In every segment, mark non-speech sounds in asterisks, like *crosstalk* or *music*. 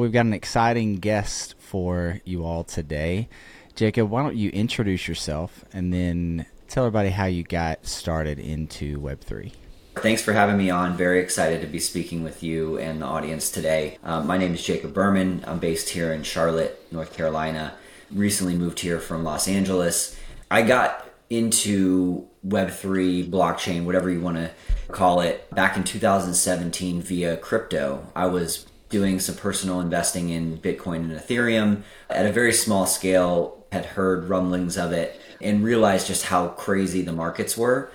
We've got an exciting guest for you all today. Jacob, why don't you introduce yourself and then tell everybody how you got started into Web3? Thanks for having me on. Very excited to be speaking with you and the audience today. Um, my name is Jacob Berman. I'm based here in Charlotte, North Carolina. Recently moved here from Los Angeles. I got into Web3, blockchain, whatever you want to call it, back in 2017 via crypto. I was doing some personal investing in Bitcoin and Ethereum at a very small scale, had heard rumblings of it, and realized just how crazy the markets were.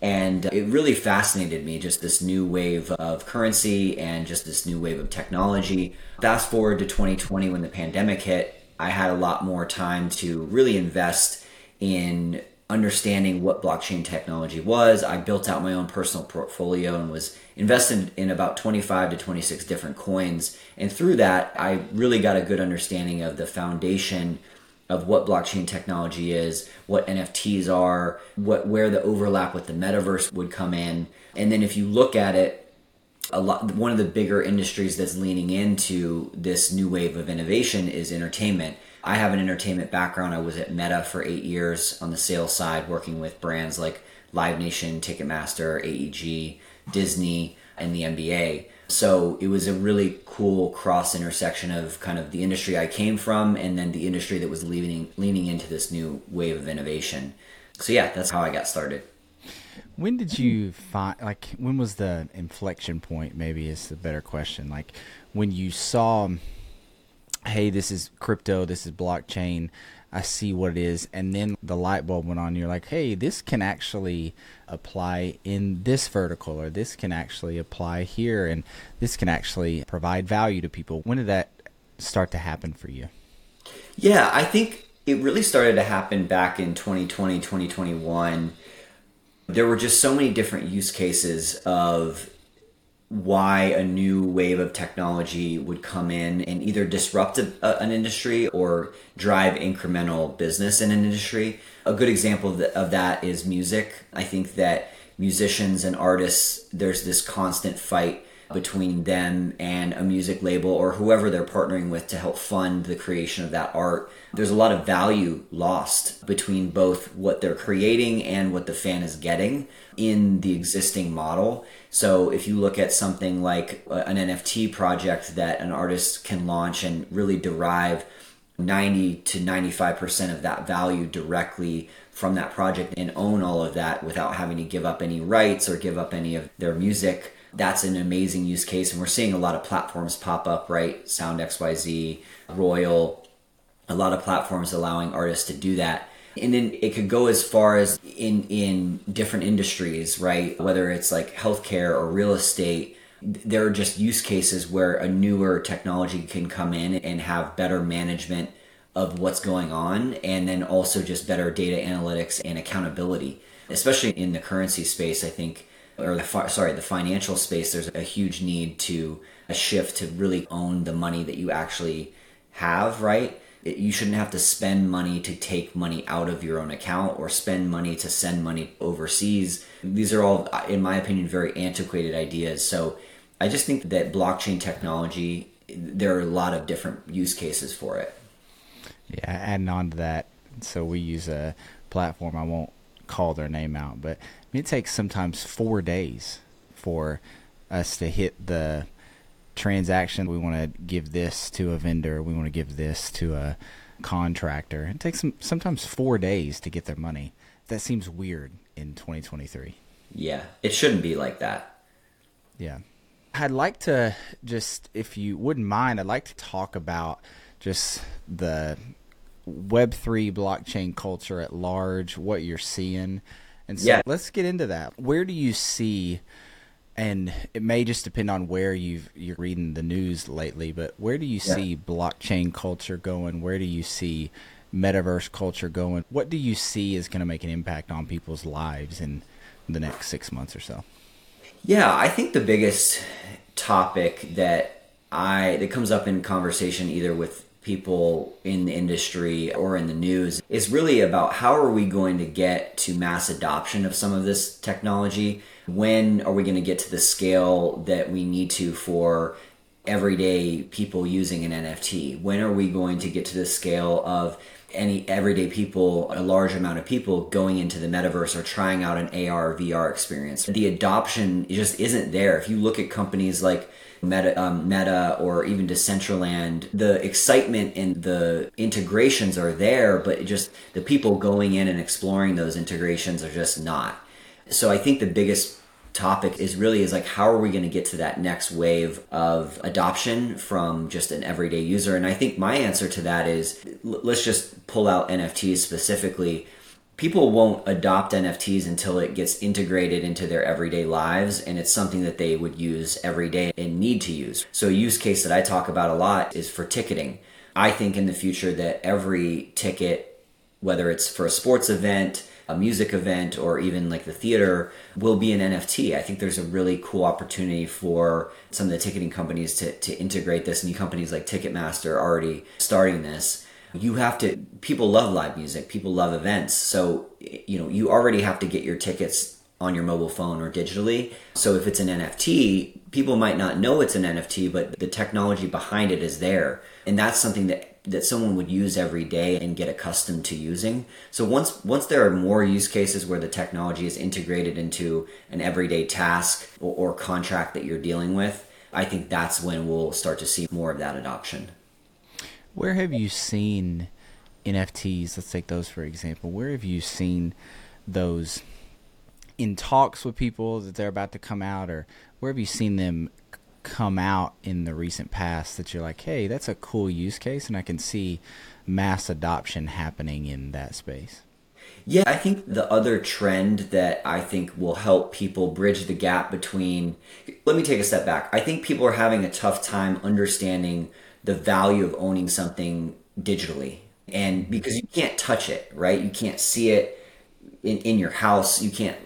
And it really fascinated me, just this new wave of currency and just this new wave of technology. Fast forward to 2020 when the pandemic hit, I had a lot more time to really invest in understanding what blockchain technology was. I built out my own personal portfolio and was invested in about 25 to 26 different coins. And through that, I really got a good understanding of the foundation of what blockchain technology is, what NFTs are, what where the overlap with the metaverse would come in. And then if you look at it, a lot one of the bigger industries that's leaning into this new wave of innovation is entertainment I have an entertainment background. I was at Meta for eight years on the sales side, working with brands like Live Nation, Ticketmaster, AEG, Disney, and the NBA. So it was a really cool cross intersection of kind of the industry I came from and then the industry that was leaning leaning into this new wave of innovation. So yeah, that's how I got started. When did you find like when was the inflection point maybe is the better question. Like when you saw hey, this is crypto, this is blockchain. I see what it is. And then the light bulb went on. You're like, hey, this can actually apply in this vertical, or this can actually apply here, and this can actually provide value to people. When did that start to happen for you? Yeah, I think it really started to happen back in 2020, 2021. There were just so many different use cases of why a new wave of technology would come in and either disrupt a, an industry or drive incremental business in an industry. A good example of, the, of that is music. I think that musicians and artists, there's this constant fight between them and a music label or whoever they're partnering with to help fund the creation of that art. There's a lot of value lost between both what they're creating and what the fan is getting in the existing model. So if you look at something like an NFT project that an artist can launch and really derive 90 to 95% of that value directly from that project and own all of that without having to give up any rights or give up any of their music that's an amazing use case and we're seeing a lot of platforms pop up right? Sound xyz royal a lot of platforms allowing artists to do that. And then it could go as far as in in different industries right? Whether it's like healthcare or real estate there are just use cases where a newer technology can come in and have better management of what's going on and then also just better data analytics and accountability. Especially in the currency space i think or the sorry the financial space there's a huge need to a shift to really own the money that you actually have right? It, you shouldn't have to spend money to take money out of your own account or spend money to send money overseas. These are all in my opinion very antiquated ideas. So i just think that blockchain technology there are a lot of different use cases for it. Yeah adding on to that so we use a platform i won't call their name out but it takes sometimes four days for us to hit the transaction. We want to give this to a vendor. We want to give this to a contractor. It takes some, sometimes four days to get their money. That seems weird in 2023. Yeah, it shouldn't be like that. Yeah. I'd like to just, if you wouldn't mind, I'd like to talk about just the Web3 blockchain culture at large, what you're seeing and so yeah. let's get into that. Where do you see and it may just depend on where you've you're reading the news lately, but where do you yeah. see blockchain culture going? Where do you see metaverse culture going? What do you see is going to make an impact on people's lives in the next 6 months or so? Yeah, I think the biggest topic that I that comes up in conversation either with people in the industry or in the news is really about how are we going to get to mass adoption of some of this technology? When are we going to get to the scale that we need to for everyday people using an NFT? When are we going to get to the scale of any everyday people, a large amount of people going into the metaverse or trying out an AR VR experience? The adoption just isn't there. If you look at companies like Meta, um, Meta or even Decentraland, the excitement and the integrations are there, but just the people going in and exploring those integrations are just not. So I think the biggest topic is really is like how are we going to get to that next wave of adoption from just an everyday user and i think my answer to that is let's just pull out nfts specifically people won't adopt NFTs until it gets integrated into their everyday lives and it's something that they would use every day and need to use. So, a use case that I talk about a lot is for ticketing. I think in the future that every ticket, whether it's for a sports event, a music event, or even like the theater, will be an NFT. I think there's a really cool opportunity for some of the ticketing companies to, to integrate this. New companies like Ticketmaster are already starting this you have to people love live music people love events. So you know you already have to get your tickets on your mobile phone or digitally. So if it's an nft people might not know it's an nft but the technology behind it is there. And that's something that that someone would use every day and get accustomed to using. So once once there are more use cases where the technology is integrated into an everyday task or, or contract that you're dealing with i think that's when we'll start to see more of that adoption where have you seen NFTs? Let's take those for example. Where have you seen those in talks with people that they're about to come out, or where have you seen them come out in the recent past that you're like, hey, that's a cool use case, and I can see mass adoption happening in that space? Yeah, I think the other trend that I think will help people bridge the gap between. Let me take a step back. I think people are having a tough time understanding the value of owning something digitally. And because you can't touch it, right? You can't see it in, in your house. You can't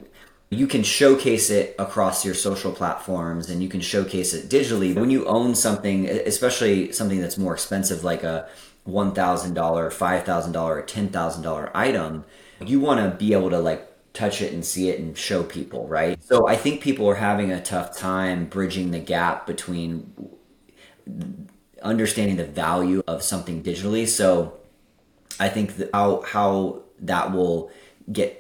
you can showcase it across your social platforms and you can showcase it digitally. When you own something, especially something that's more expensive like a $1,000, $5,000, or $10,000 item, you want to be able to like touch it and see it and show people, right? So I think people are having a tough time bridging the gap between understanding the value of something digitally. So I think how how that will get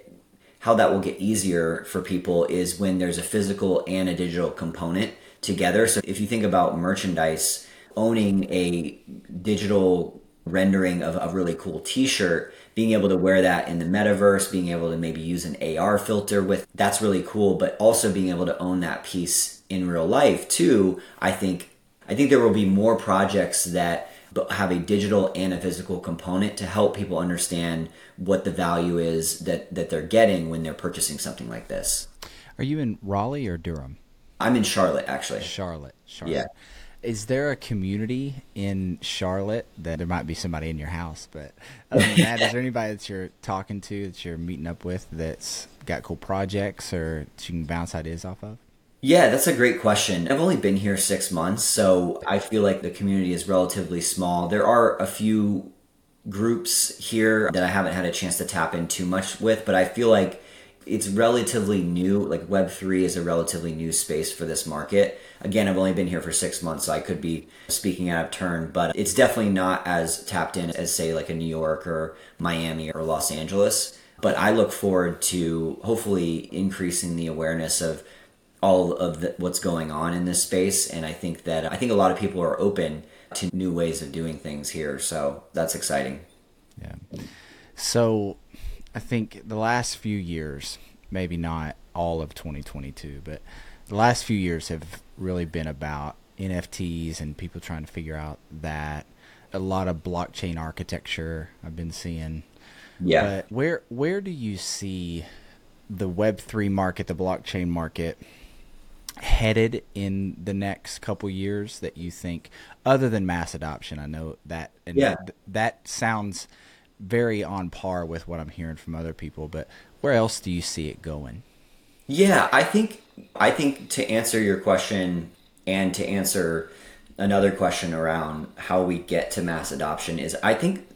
how that will get easier for people is when there's a physical and a digital component together. So if you think about merchandise, owning a digital rendering of a really cool t-shirt being able to wear that in the metaverse being able to maybe use an ar filter with that's really cool but also being able to own that piece in real life too i think I think there will be more projects that have a digital and a physical component to help people understand what the value is that, that they're getting when they're purchasing something like this. Are you in Raleigh or Durham? I'm in Charlotte, actually. Charlotte. Charlotte. Yeah. Is there a community in Charlotte that there might be somebody in your house? But other than that, is there *laughs* anybody that you're talking to that you're meeting up with that's got cool projects or that you can bounce ideas off of? Yeah, that's a great question. I've only been here six months, so I feel like the community is relatively small. There are a few groups here that I haven't had a chance to tap in too much with, but I feel like it's relatively new. Like Web3 is a relatively new space for this market. Again, I've only been here for six months, so I could be speaking out of turn, but it's definitely not as tapped in as, say, like a New York or Miami or Los Angeles. But I look forward to hopefully increasing the awareness of all of the, what's going on in this space and i think that i think a lot of people are open to new ways of doing things here so that's exciting. Yeah. So i think the last few years maybe not all of 2022 but the last few years have really been about nfts and people trying to figure out that a lot of blockchain architecture i've been seeing. Yeah. But where where do you see the web3 market the blockchain market headed in the next couple years that you think other than mass adoption i know that and yeah. th- that sounds very on par with what i'm hearing from other people but where else do you see it going yeah i think i think to answer your question and to answer another question around how we get to mass adoption is i think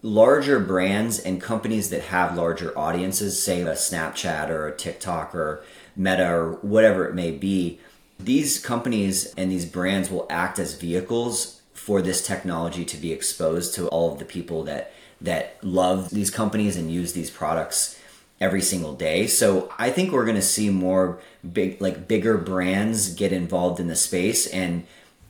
larger brands and companies that have larger audiences say a snapchat or a tiktok or Meta or whatever it may be, These companies and these brands will act as vehicles for this technology to be exposed to all of the people that that love these companies and use these products every single day. So I think we're going to see more big like bigger brands get involved in the space and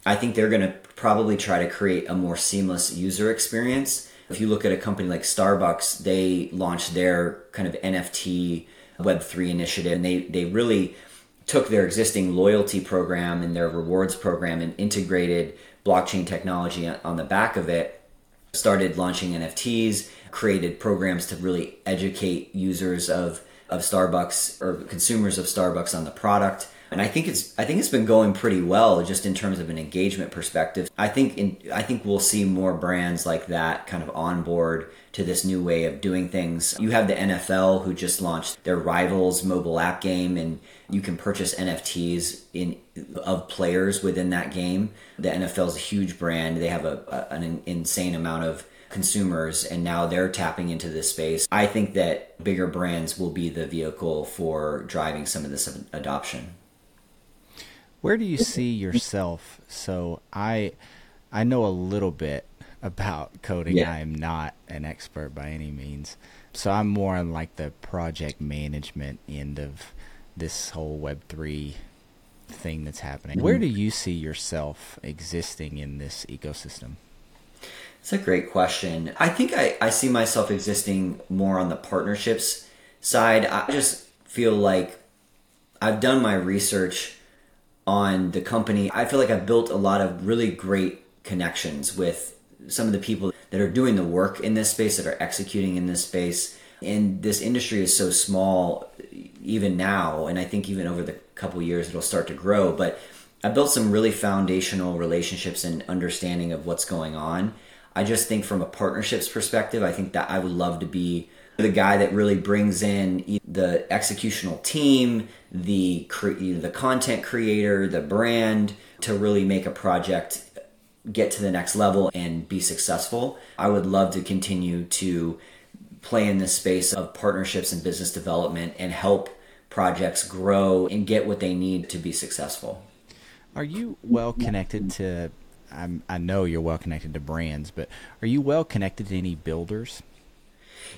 I think they're going to probably try to create a more seamless user experience. If you look at a company like Starbucks, they launched their kind of NFT Web3 initiative and they they really took their existing loyalty program and their rewards program and integrated blockchain technology on the back of it started launching NFTs, created programs to really educate users of of Starbucks or consumers of Starbucks on the product. And I think it's I think it's been going pretty well just in terms of an engagement perspective. I think in I think we'll see more brands like that kind of on board to this new way of doing things. You have the NFL who just launched their Rivals mobile app game and you can purchase NFTs in of players within that game. The NFL is a huge brand. They have a, a an insane amount of consumers and now they're tapping into this space. I think that bigger brands will be the vehicle for driving some of this adoption. Where do you see yourself? So I I know a little bit about coding. Yeah. I am not an expert by any means. So I'm more on like the project management end of this whole Web3 thing that's happening. Where do you see yourself existing in this ecosystem? It's a great question. I think I, I see myself existing more on the partnerships side. I just feel like I've done my research on the company. I feel like I've built a lot of really great connections with some of the people that are doing the work in this space, that are executing in this space. And this industry is so small, even now, and I think even over the couple years it'll start to grow. But I built some really foundational relationships and understanding of what's going on. I just think from a partnerships perspective, I think that I would love to be the guy that really brings in the executional team, the the content creator, the brand to really make a project get to the next level and be successful. I would love to continue to play in this space of partnerships and business development and help projects grow and get what they need to be successful. Are you well connected to? I'm, i know you're well connected to brands, but are you well connected to any builders?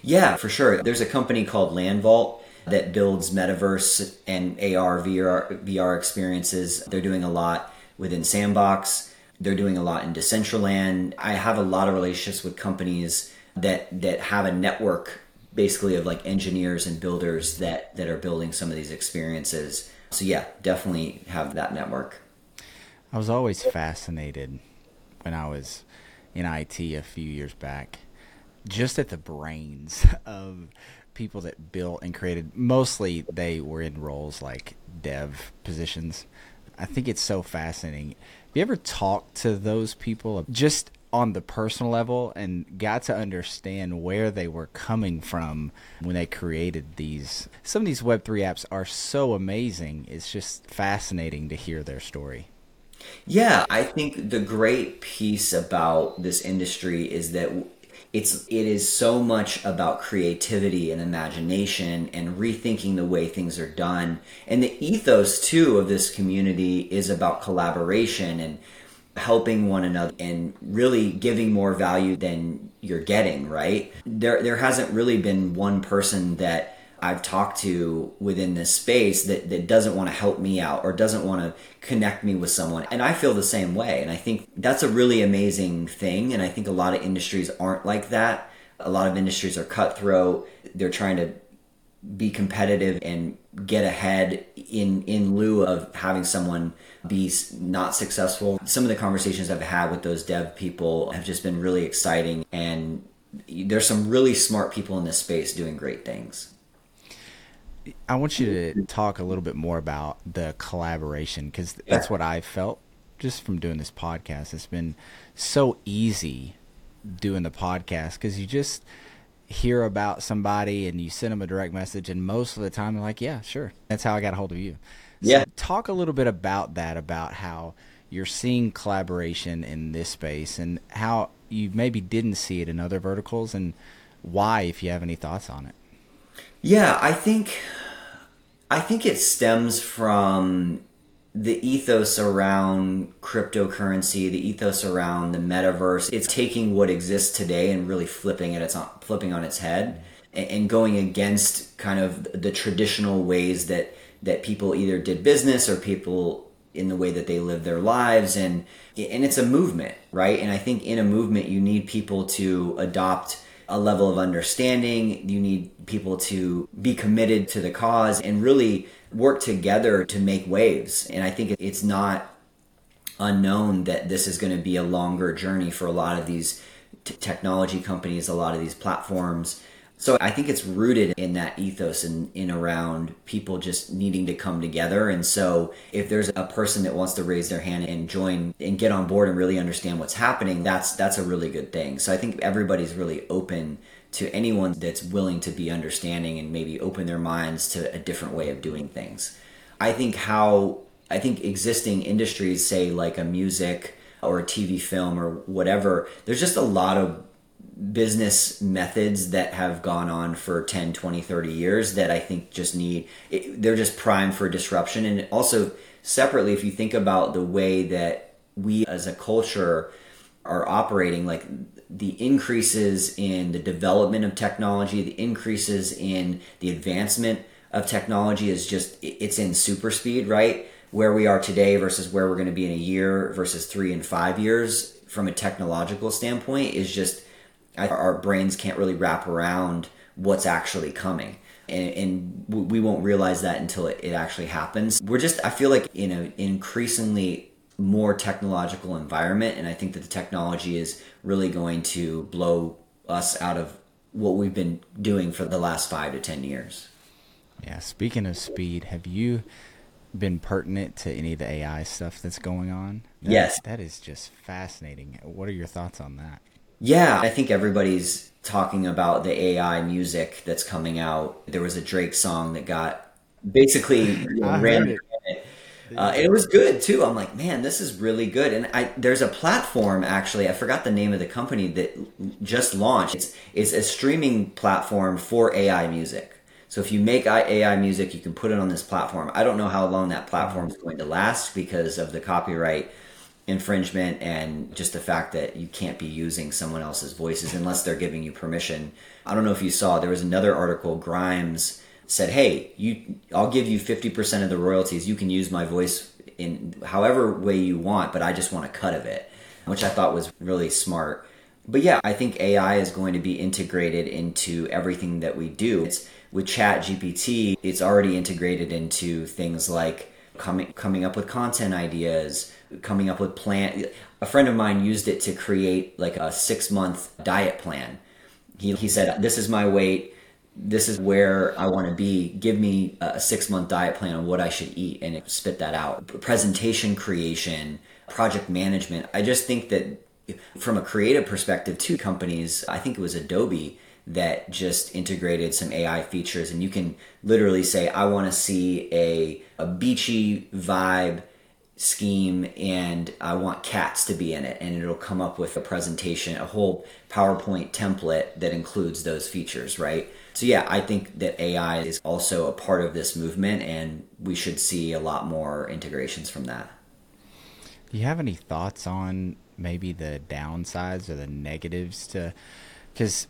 Yeah, for sure. There's a company called LandVault that builds metaverse and AR, VR, VR experiences. They're doing a lot within Sandbox. They're doing a lot in Decentraland. I have a lot of relationships with companies that that have a network basically of like engineers and builders that that are building some of these experiences. So yeah, definitely have that network. I was always fascinated when I was in IT a few years back, just at the brains *laughs* of people that built and created. Mostly they were in roles like dev positions. I think it's so fascinating. Have you ever talked to those people just on the personal level and got to understand where they were coming from when they created these. Some of these Web3 apps are so amazing. It's just fascinating to hear their story. Yeah, I think the great piece about this industry is that it's it is so much about creativity and imagination and rethinking the way things are done. And the ethos too of this community is about collaboration and helping one another and really giving more value than you're getting, right? There there hasn't really been one person that I've talked to within this space that, that doesn't want to help me out or doesn't want to connect me with someone. And I feel the same way. And I think that's a really amazing thing. And I think a lot of industries aren't like that. A lot of industries are cutthroat. They're trying to be competitive and get ahead in in lieu of having someone be not successful. Some of the conversations I've had with those dev people have just been really exciting and there's some really smart people in this space doing great things. I want you to talk a little bit more about the collaboration because that's what I felt just from doing this podcast. It's been so easy doing the podcast because you just hear about somebody and you send them a direct message, and most of the time they're like, "Yeah, sure." That's how I got a hold of you. So yeah. Talk a little bit about that, about how you're seeing collaboration in this space and how you maybe didn't see it in other verticals, and why, if you have any thoughts on it. Yeah, I think I think it stems from the ethos around cryptocurrency, the ethos around the metaverse, it's taking what exists today and really flipping it, it's on, flipping on its head and, going against kind of the traditional ways that that people either did business or people in the way that they live their lives and and it's a movement, right? And I think in a movement you need people to adopt a level of understanding, you need people to be committed to the cause and really work together to make waves. And I think it's not unknown that this is going to be a longer journey for a lot of these t- technology companies, a lot of these platforms. So I think it's rooted in that ethos and in around people just needing to come together. And so if there's a person that wants to raise their hand and join and get on board and really understand what's happening, that's that's a really good thing. So I think everybody's really open to anyone that's willing to be understanding and maybe open their minds to a different way of doing things. I think how I think existing industries, say like a music or a TV film or whatever, there's just a lot of business methods that have gone on for 10, 20, 30 years that I think just need, it, they're just primed for disruption. And also, separately, if you think about the way that we as a culture are operating, like the increases in the development of technology, the increases in the advancement of technology is just it's in super speed, right? Where we are today versus where we're going to be in a year versus 3 and 5 years from a technological standpoint is just our brains can't really wrap around what's actually coming. And, and we won't realize that until it, it actually happens. We're just, I feel like, in an increasingly more technological environment, and I think that the technology is really going to blow us out of what we've been doing for the last five to ten years. Yeah. Speaking of speed, have you been pertinent to any of the AI stuff that's going on? That, yes. That is just fascinating. What are your thoughts on that? Yeah, I think everybody's talking about the AI music that's coming out. There was a Drake song that got basically you *laughs* know, ran uh, it was good too. I'm like, man, this is really good. And I there's a platform actually. I forgot the name of the company that just launched. It's it's a streaming platform for AI music. So if you make AI music, you can put it on this platform. I don't know how long that platform is going to last because of the copyright infringement and just the fact that you can't be using someone else's voices unless they're giving you permission. I don't know if you saw there was another article Grimes said, "Hey, you I'll give you 50% of the royalties. You can use my voice in however way you want, but I just want a cut of it." Which I thought was really smart. But yeah, I think AI is going to be integrated into everything that we do. It's with Chat GPT, it's already integrated into things like coming coming up with content ideas, coming up with plan. A friend of mine used it to create like a six month diet plan. He he said, "This is my weight." This is where I want to be. Give me a six month diet plan on what I should eat and spit that out. Presentation creation, project management. I just think that from a creative perspective, two companies, I think it was Adobe, that just integrated some AI features, and you can literally say, "I want to see a a beachy vibe." Scheme and I want cats to be in it and it'll come up with a presentation a whole PowerPoint template that includes those features right? So yeah I think that AI is also a part of this movement and we should see a lot more integrations from that. Do you have any thoughts on maybe the downsides or the negatives to because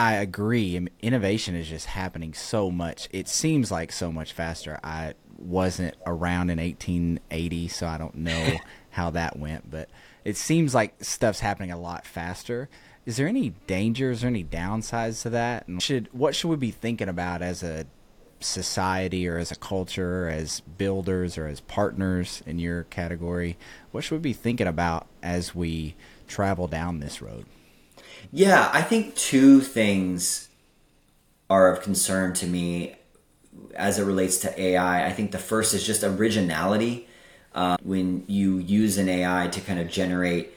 I agree. Innovation is just happening so much. It seems like so much faster. I wasn't around in 1880, so I don't know *laughs* how that went, but it seems like stuff's happening a lot faster. Is there any dangers or any downsides to that? And should what should we be thinking about as a society or as a culture, as builders or as partners in your category? What should we be thinking about as we travel down this road? Yeah, I think two things are of concern to me as it relates to AI. I think the first is just originality. Uh, when you use an AI to kind of generate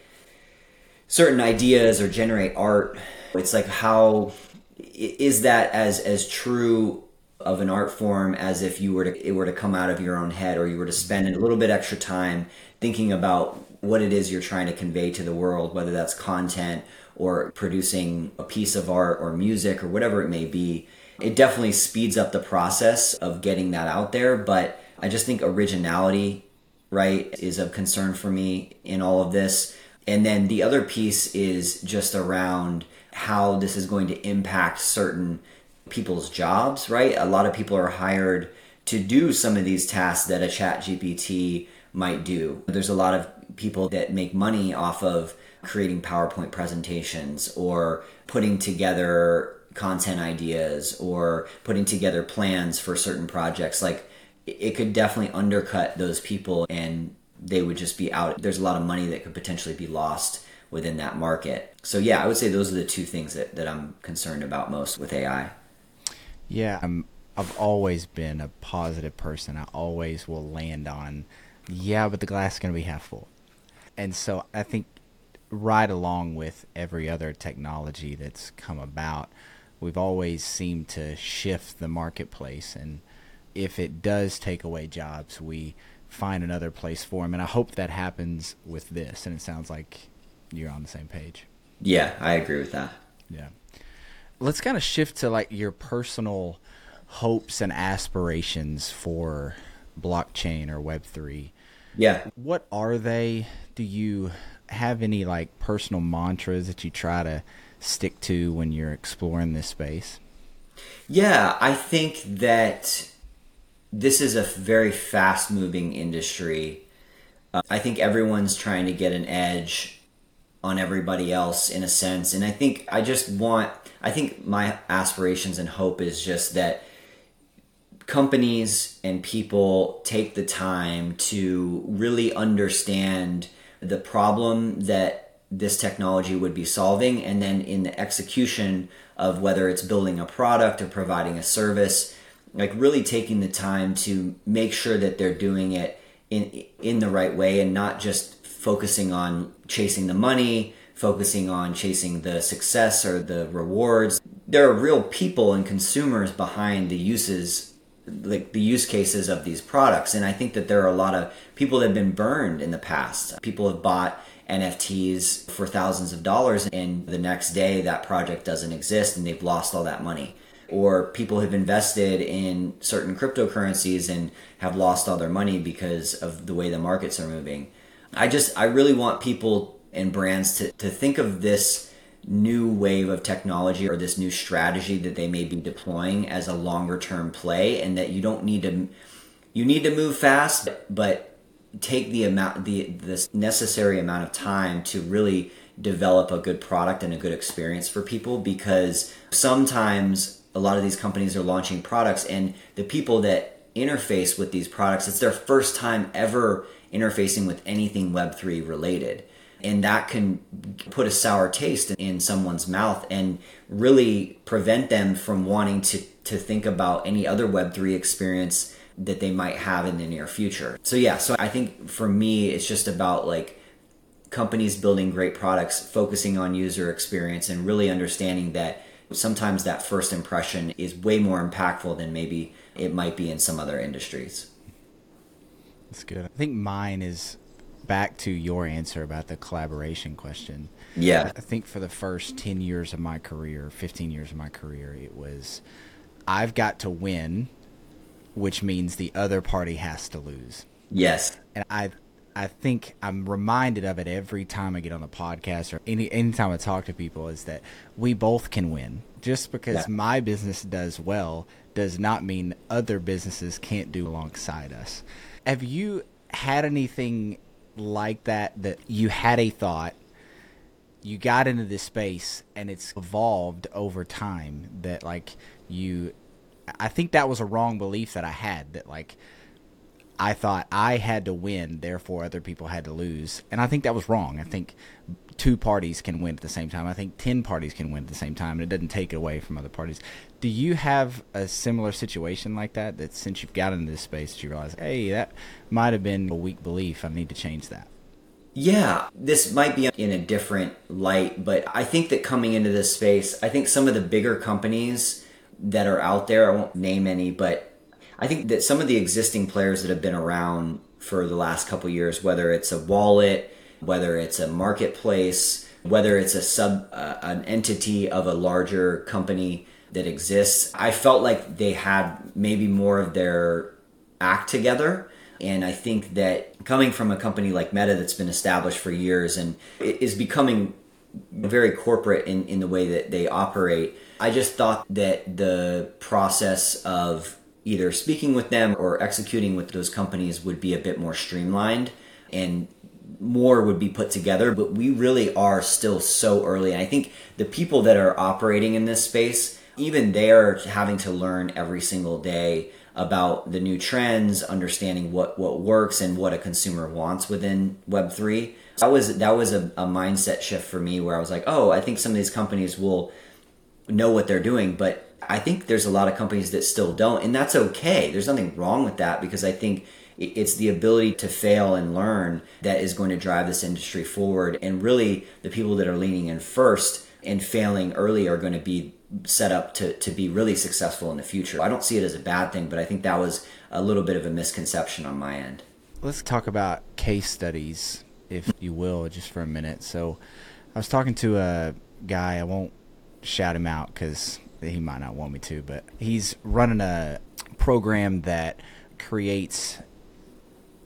certain ideas or generate art, it's like how is that as as true of an art form as if you were to it were to come out of your own head or you were to spend a little bit extra time thinking about what it is you're trying to convey to the world, whether that's content or producing a piece of art or music or whatever it may be. It definitely speeds up the process of getting that out there, but I just think originality, right, is of concern for me in all of this. And then the other piece is just around how this is going to impact certain people's jobs, right? A lot of people are hired to do some of these tasks that a chat GPT might do. There's a lot of people that make money off of creating PowerPoint presentations or putting together content ideas or putting together plans for certain projects. Like it could definitely undercut those people and they would just be out. There's a lot of money that could potentially be lost within that market. So yeah, I would say those are the two things that, that I'm concerned about most with AI. Yeah, I'm I've always been a positive person. I always will land on yeah, but the glass is going to be half full. And so I think right along with every other technology that's come about, we've always seemed to shift the marketplace and if it does take away jobs, we find another place for them. And I hope that happens with this. And it sounds like you're on the same page. Yeah, I agree with that. Yeah. Let's kind of shift to like your personal hopes and aspirations for blockchain or Web3. Yeah. What are they? Do you have any like personal mantras that you try to stick to when you're exploring this space? Yeah, I think that this is a very fast moving industry. Uh, I think everyone's trying to get an edge on everybody else in a sense. And I think I just want, I think my aspirations and hope is just that companies and people take the time to really understand the problem that this technology would be solving and then in the execution of whether it's building a product or providing a service like really taking the time to make sure that they're doing it in in the right way and not just focusing on chasing the money, focusing on chasing the success or the rewards. There are real people and consumers behind the uses like the use cases of these products and I think that there are a lot of people that have been burned in the past. People have bought NFTs for thousands of dollars and the next day that project doesn't exist and they've lost all that money or people have invested in certain cryptocurrencies and have lost all their money because of the way the markets are moving. I just, I really want people and brands to, to think of this new wave of technology or this new strategy that they may be deploying as a longer term play and that you don't need to, you need to move fast, but take the amount, the, the necessary amount of time to really develop a good product and a good experience for people because sometimes a lot of these companies are launching products and the people that interface with these products it's their first time ever interfacing with anything web3 related and that can put a sour taste in someone's mouth and really prevent them from wanting to to think about any other web3 experience that they might have in the near future so yeah so i think for me it's just about like companies building great products focusing on user experience and really understanding that sometimes that first impression is way more impactful than maybe it might be in some other industries. That's good. I think mine is back to your answer about the collaboration question. Yeah. I think for the first 10 years of my career, 15 years of my career, it was I've got to win, which means the other party has to lose. Yes. And I I think I'm reminded of it every time I get on the podcast or any anytime I talk to people is that we both can win. Just because yeah. my business does well does not mean other businesses can't do alongside us. Have you had anything like that that you had a thought you got into this space and it's evolved over time that like you I think that was a wrong belief that I had that like I thought I had to win, therefore other people had to lose. And I think that was wrong. I think two parties can win at the same time. I think 10 parties can win at the same time, and it doesn't take it away from other parties. Do you have a similar situation like that, that since you've got into this space, you realize, hey, that might have been a weak belief. I need to change that? Yeah, this might be in a different light, but I think that coming into this space, I think some of the bigger companies that are out there, I won't name any, but I think that some of the existing players that have been around for the last couple years, whether it's a wallet, whether it's a marketplace, whether it's a sub uh, an entity of a larger company that exists, I felt like they had maybe more of their act together. And I think that coming from a company like Meta that's been established for years and is becoming very corporate in, in the way that they operate, I just thought that the process of either speaking with them or executing with those companies would be a bit more streamlined and more would be put together. But we really are still so early. And I think the people that are operating in this space, even they're having to learn every single day about the new trends, understanding what, what works and what a consumer wants within Web3. That was that was a, a mindset shift for me where I was like, oh, I think some of these companies will know what they're doing, but I think there's a lot of companies that still don't, and that's okay. There's nothing wrong with that because I think it's the ability to fail and learn that is going to drive this industry forward. And really, the people that are leaning in first and failing early are going to be set up to, to be really successful in the future. I don't see it as a bad thing, but I think that was a little bit of a misconception on my end. Let's talk about case studies, if you will, just for a minute. So, I was talking to a guy, I won't shout him out because he might not want me to, but he's running a program that creates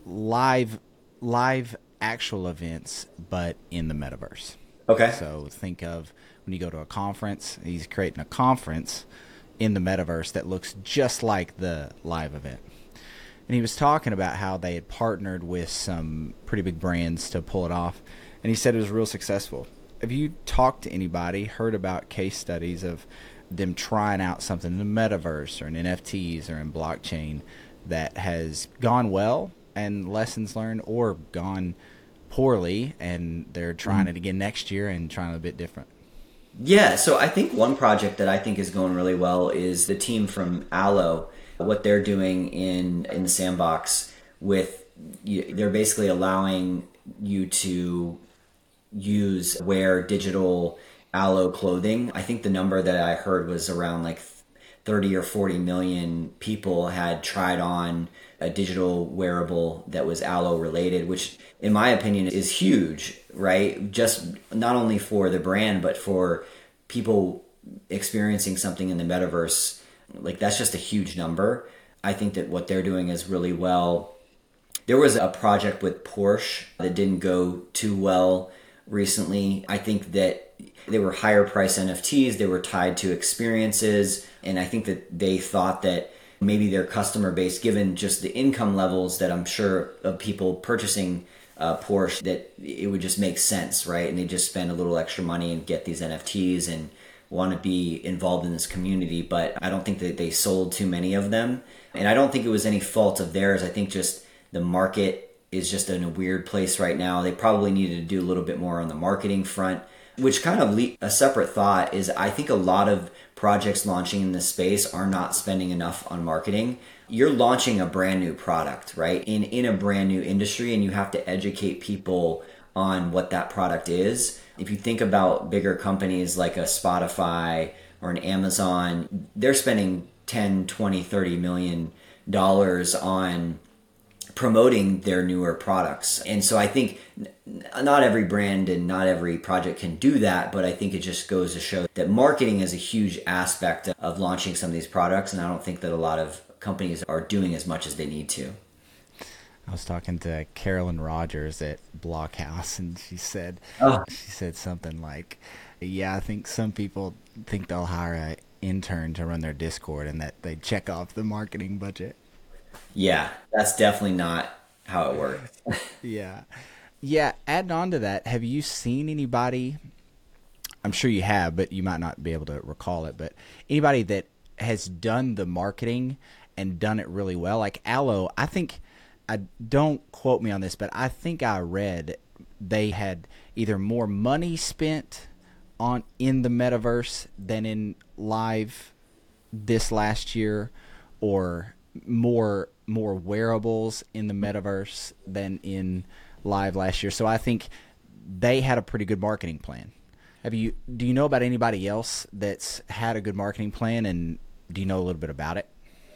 live live actual events but in the metaverse. Okay. So think of when you go to a conference, he's creating a conference in the metaverse that looks just like the live event. And he was talking about how they had partnered with some pretty big brands to pull it off. And he said it was real successful. Have you talked to anybody, heard about case studies of them trying out something in the metaverse or in NFTs or in blockchain that has gone well and lessons learned or gone poorly and they're trying mm-hmm. it again next year and trying a bit different? Yeah, so I think one project that I think is going really well is the team from Alo, what they're doing in in the sandbox with they're basically allowing you to use wear digital Alo clothing. I think the number that I heard was around like 30 or 40 million people had tried on a digital wearable that was Alo related, which in my opinion is huge, right? Just not only for the brand, but for people experiencing something in the metaverse. Like that's just a huge number. I think that what they're doing is really well. There was a project with Porsche that didn't go too well recently. I think that they were higher price NFTs, they were tied to experiences, and I think that they thought that maybe their customer base, given just the income levels that I'm sure of people purchasing uh, Porsche, that it would just make sense, right? And they just spend a little extra money and get these NFTs and want to be involved in this community. But I don't think that they sold too many of them. And I don't think it was any fault of theirs. I think just the market is just in a weird place right now. They probably needed to do a little bit more on the marketing front, which kind of le- a separate thought is I think a lot of projects launching in this space are not spending enough on marketing. You're launching a brand new product, right? In in a brand new industry and you have to educate people on what that product is. If you think about bigger companies like a Spotify or an Amazon, they're spending 10, 20, 30 million dollars on promoting their newer products. And so I think not every brand and not every project can do that, but I think it just goes to show that marketing is a huge aspect of launching some of these products. And I don't think that a lot of companies are doing as much as they need to. I was talking to Carolyn Rogers at Blockhouse, and she said oh. she said something like, "Yeah, I think some people think they'll hire an intern to run their Discord, and that they check off the marketing budget." Yeah, that's definitely not how it works. *laughs* yeah. Yeah, adding on to that, have you seen anybody I'm sure you have, but you might not be able to recall it, but anybody that has done the marketing and done it really well, like Alo, I think I don't quote me on this, but I think I read they had either more money spent on in the metaverse than in live this last year or more more wearables in the metaverse than in live last year. So I think they had a pretty good marketing plan. Have you do you know about anybody else that's had a good marketing plan and do you know a little bit about it?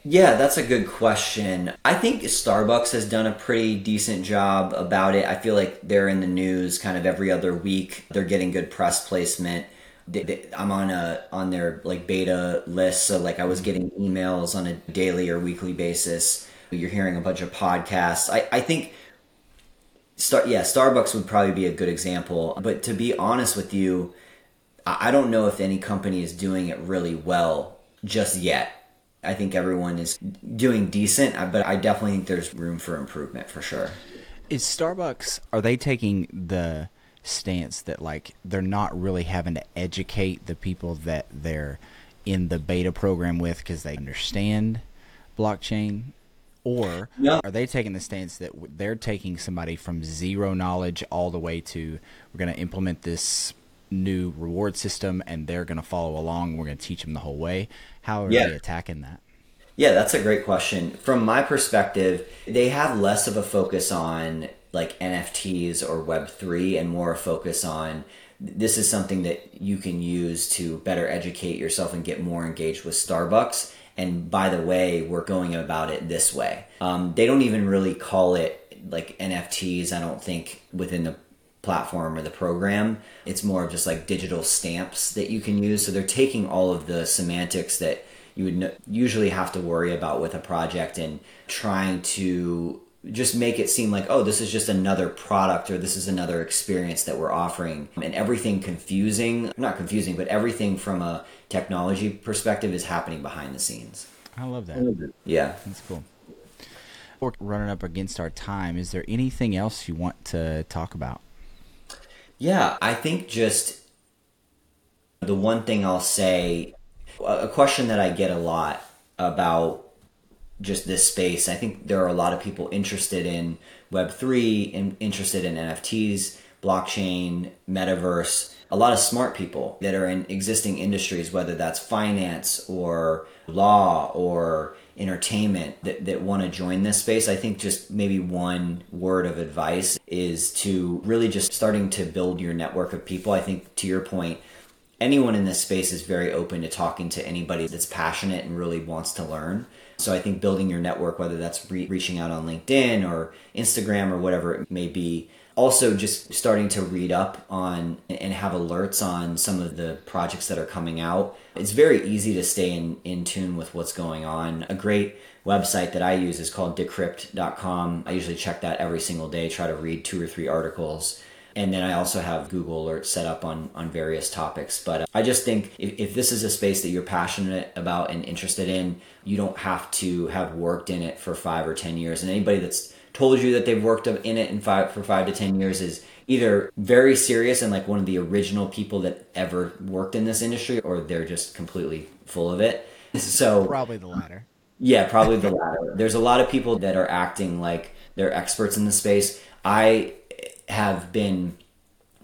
Yeah, that's a good question. I think Starbucks has done a pretty decent job about it. I feel like they're in the news kind of every other week. They're getting good press placement they, they, I'm on a on their like beta list, so like I was getting emails on a daily or weekly basis You're hearing a bunch of podcasts. I, I think Star, yeah, Starbucks would probably be a good example. But to be honest with you, I don't know if any company is doing it really well just yet. I think everyone is doing decent, uh, but I definitely think there's room for improvement for sure. Is Starbucks are they taking the stance that like they're not really having to educate the people that they're in the beta program with because they understand blockchain or are they taking the stance that they're taking somebody from zero knowledge all the way to we're going to implement this new reward system and they're going to follow along we're going to teach them the whole way? How are yeah. they attacking that? Yeah that's a great question. From my perspective they have less of a focus on like nfts or web3 and more a focus on this is something that you can use to better educate yourself and get more engaged with starbucks and by the way, we're going about it this way. Um, they don't even really call it like NFTs, I don't think, within the platform or the program. It's more of just like digital stamps that you can use. So they're taking all of the semantics that you would usually have to worry about with a project and trying to just make it seem like oh this is just another product or this is another experience that we're offering. And everything confusing not confusing but everything from a technology perspective is happening behind the scenes. I love that. Yeah. That's cool. We're running up against our time is there anything else you want to talk about? Yeah i think just the one thing i'll say a question that i get a lot about just this space. I think there are a lot of people interested in Web3 and interested in NFTs, blockchain, metaverse, a lot of smart people that are in existing industries, whether that's finance or law or entertainment that, that want to join this space. I think just maybe one word of advice is to really just starting to build your network of people. I think to your point, anyone in this space is very open to talking to anybody that's passionate and really wants to learn. So I think building your network, whether that's re- reaching out on LinkedIn or Instagram or whatever it may be, also just starting to read up on and have alerts on some of the projects that are coming out. It's very easy to stay in, in tune with what's going on. A great website that I use is called decrypt.com. I usually check that every single day, try to read two or three articles and then I also have Google alerts set up on, on various topics. But uh, I just think if, if this is a space that you're passionate about and interested in, you don't have to have worked in it for five or 10 years. And anybody that's told you that they've worked in it in five, for five to 10 years is either very serious and like one of the original people that ever worked in this industry, or they're just completely full of it. So probably the latter. Yeah, probably the latter. There's a lot of people that are acting like they're experts in the space. I have been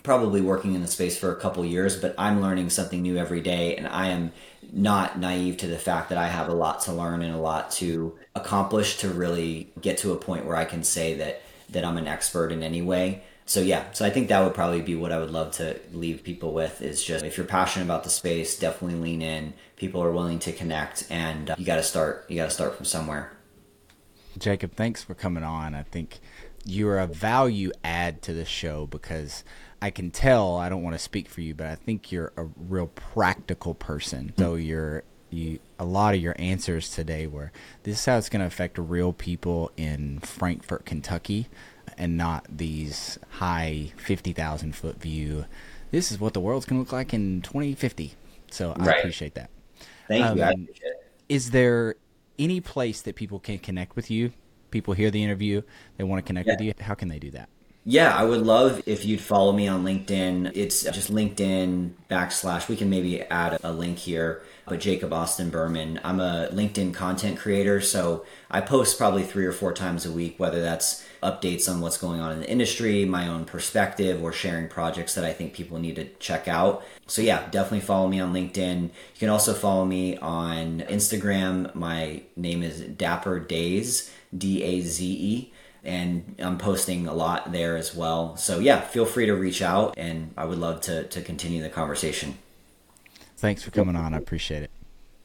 probably working in the space for a couple years, but I'm learning something new every day, and I am not naive to the fact that I have a lot to learn and a lot to accomplish to really get to a point where I can say that that I'm an expert in any way. So yeah, so I think that would probably be what I would love to leave people with is just if you're passionate about the space, definitely lean in. People are willing to connect, and uh, you got to start. You got to start from somewhere. Jacob, thanks for coming on. I think you're a value add to the show because I can tell I don't want to speak for you, but I think you're a real practical person. So you're you a lot of your answers today were this is how it's going to affect real people in Frankfort, Kentucky, and not these high fifty thousand foot view. This is what the world's going to look like in 2050. So I right. appreciate that. Thank um, you. Appreciate. Is there any place that people can connect with you people hear the interview, they want to connect yeah. with you, how can they do that? Yeah, I would love if you'd follow me on LinkedIn. It's just LinkedIn backslash. We can maybe add a link here. But Jacob Austin Berman. I'm a LinkedIn content creator, so I post probably three or four times a week, whether that's updates on what's going on in the industry, my own perspective, or sharing projects that I think people need to check out. So, yeah, definitely follow me on LinkedIn. You can also follow me on Instagram. My name is Dapper Daze, D A Z E. And I'm posting a lot there as well. So, yeah, feel free to reach out, and I would love to, to continue the conversation. Thanks for coming on. I appreciate it.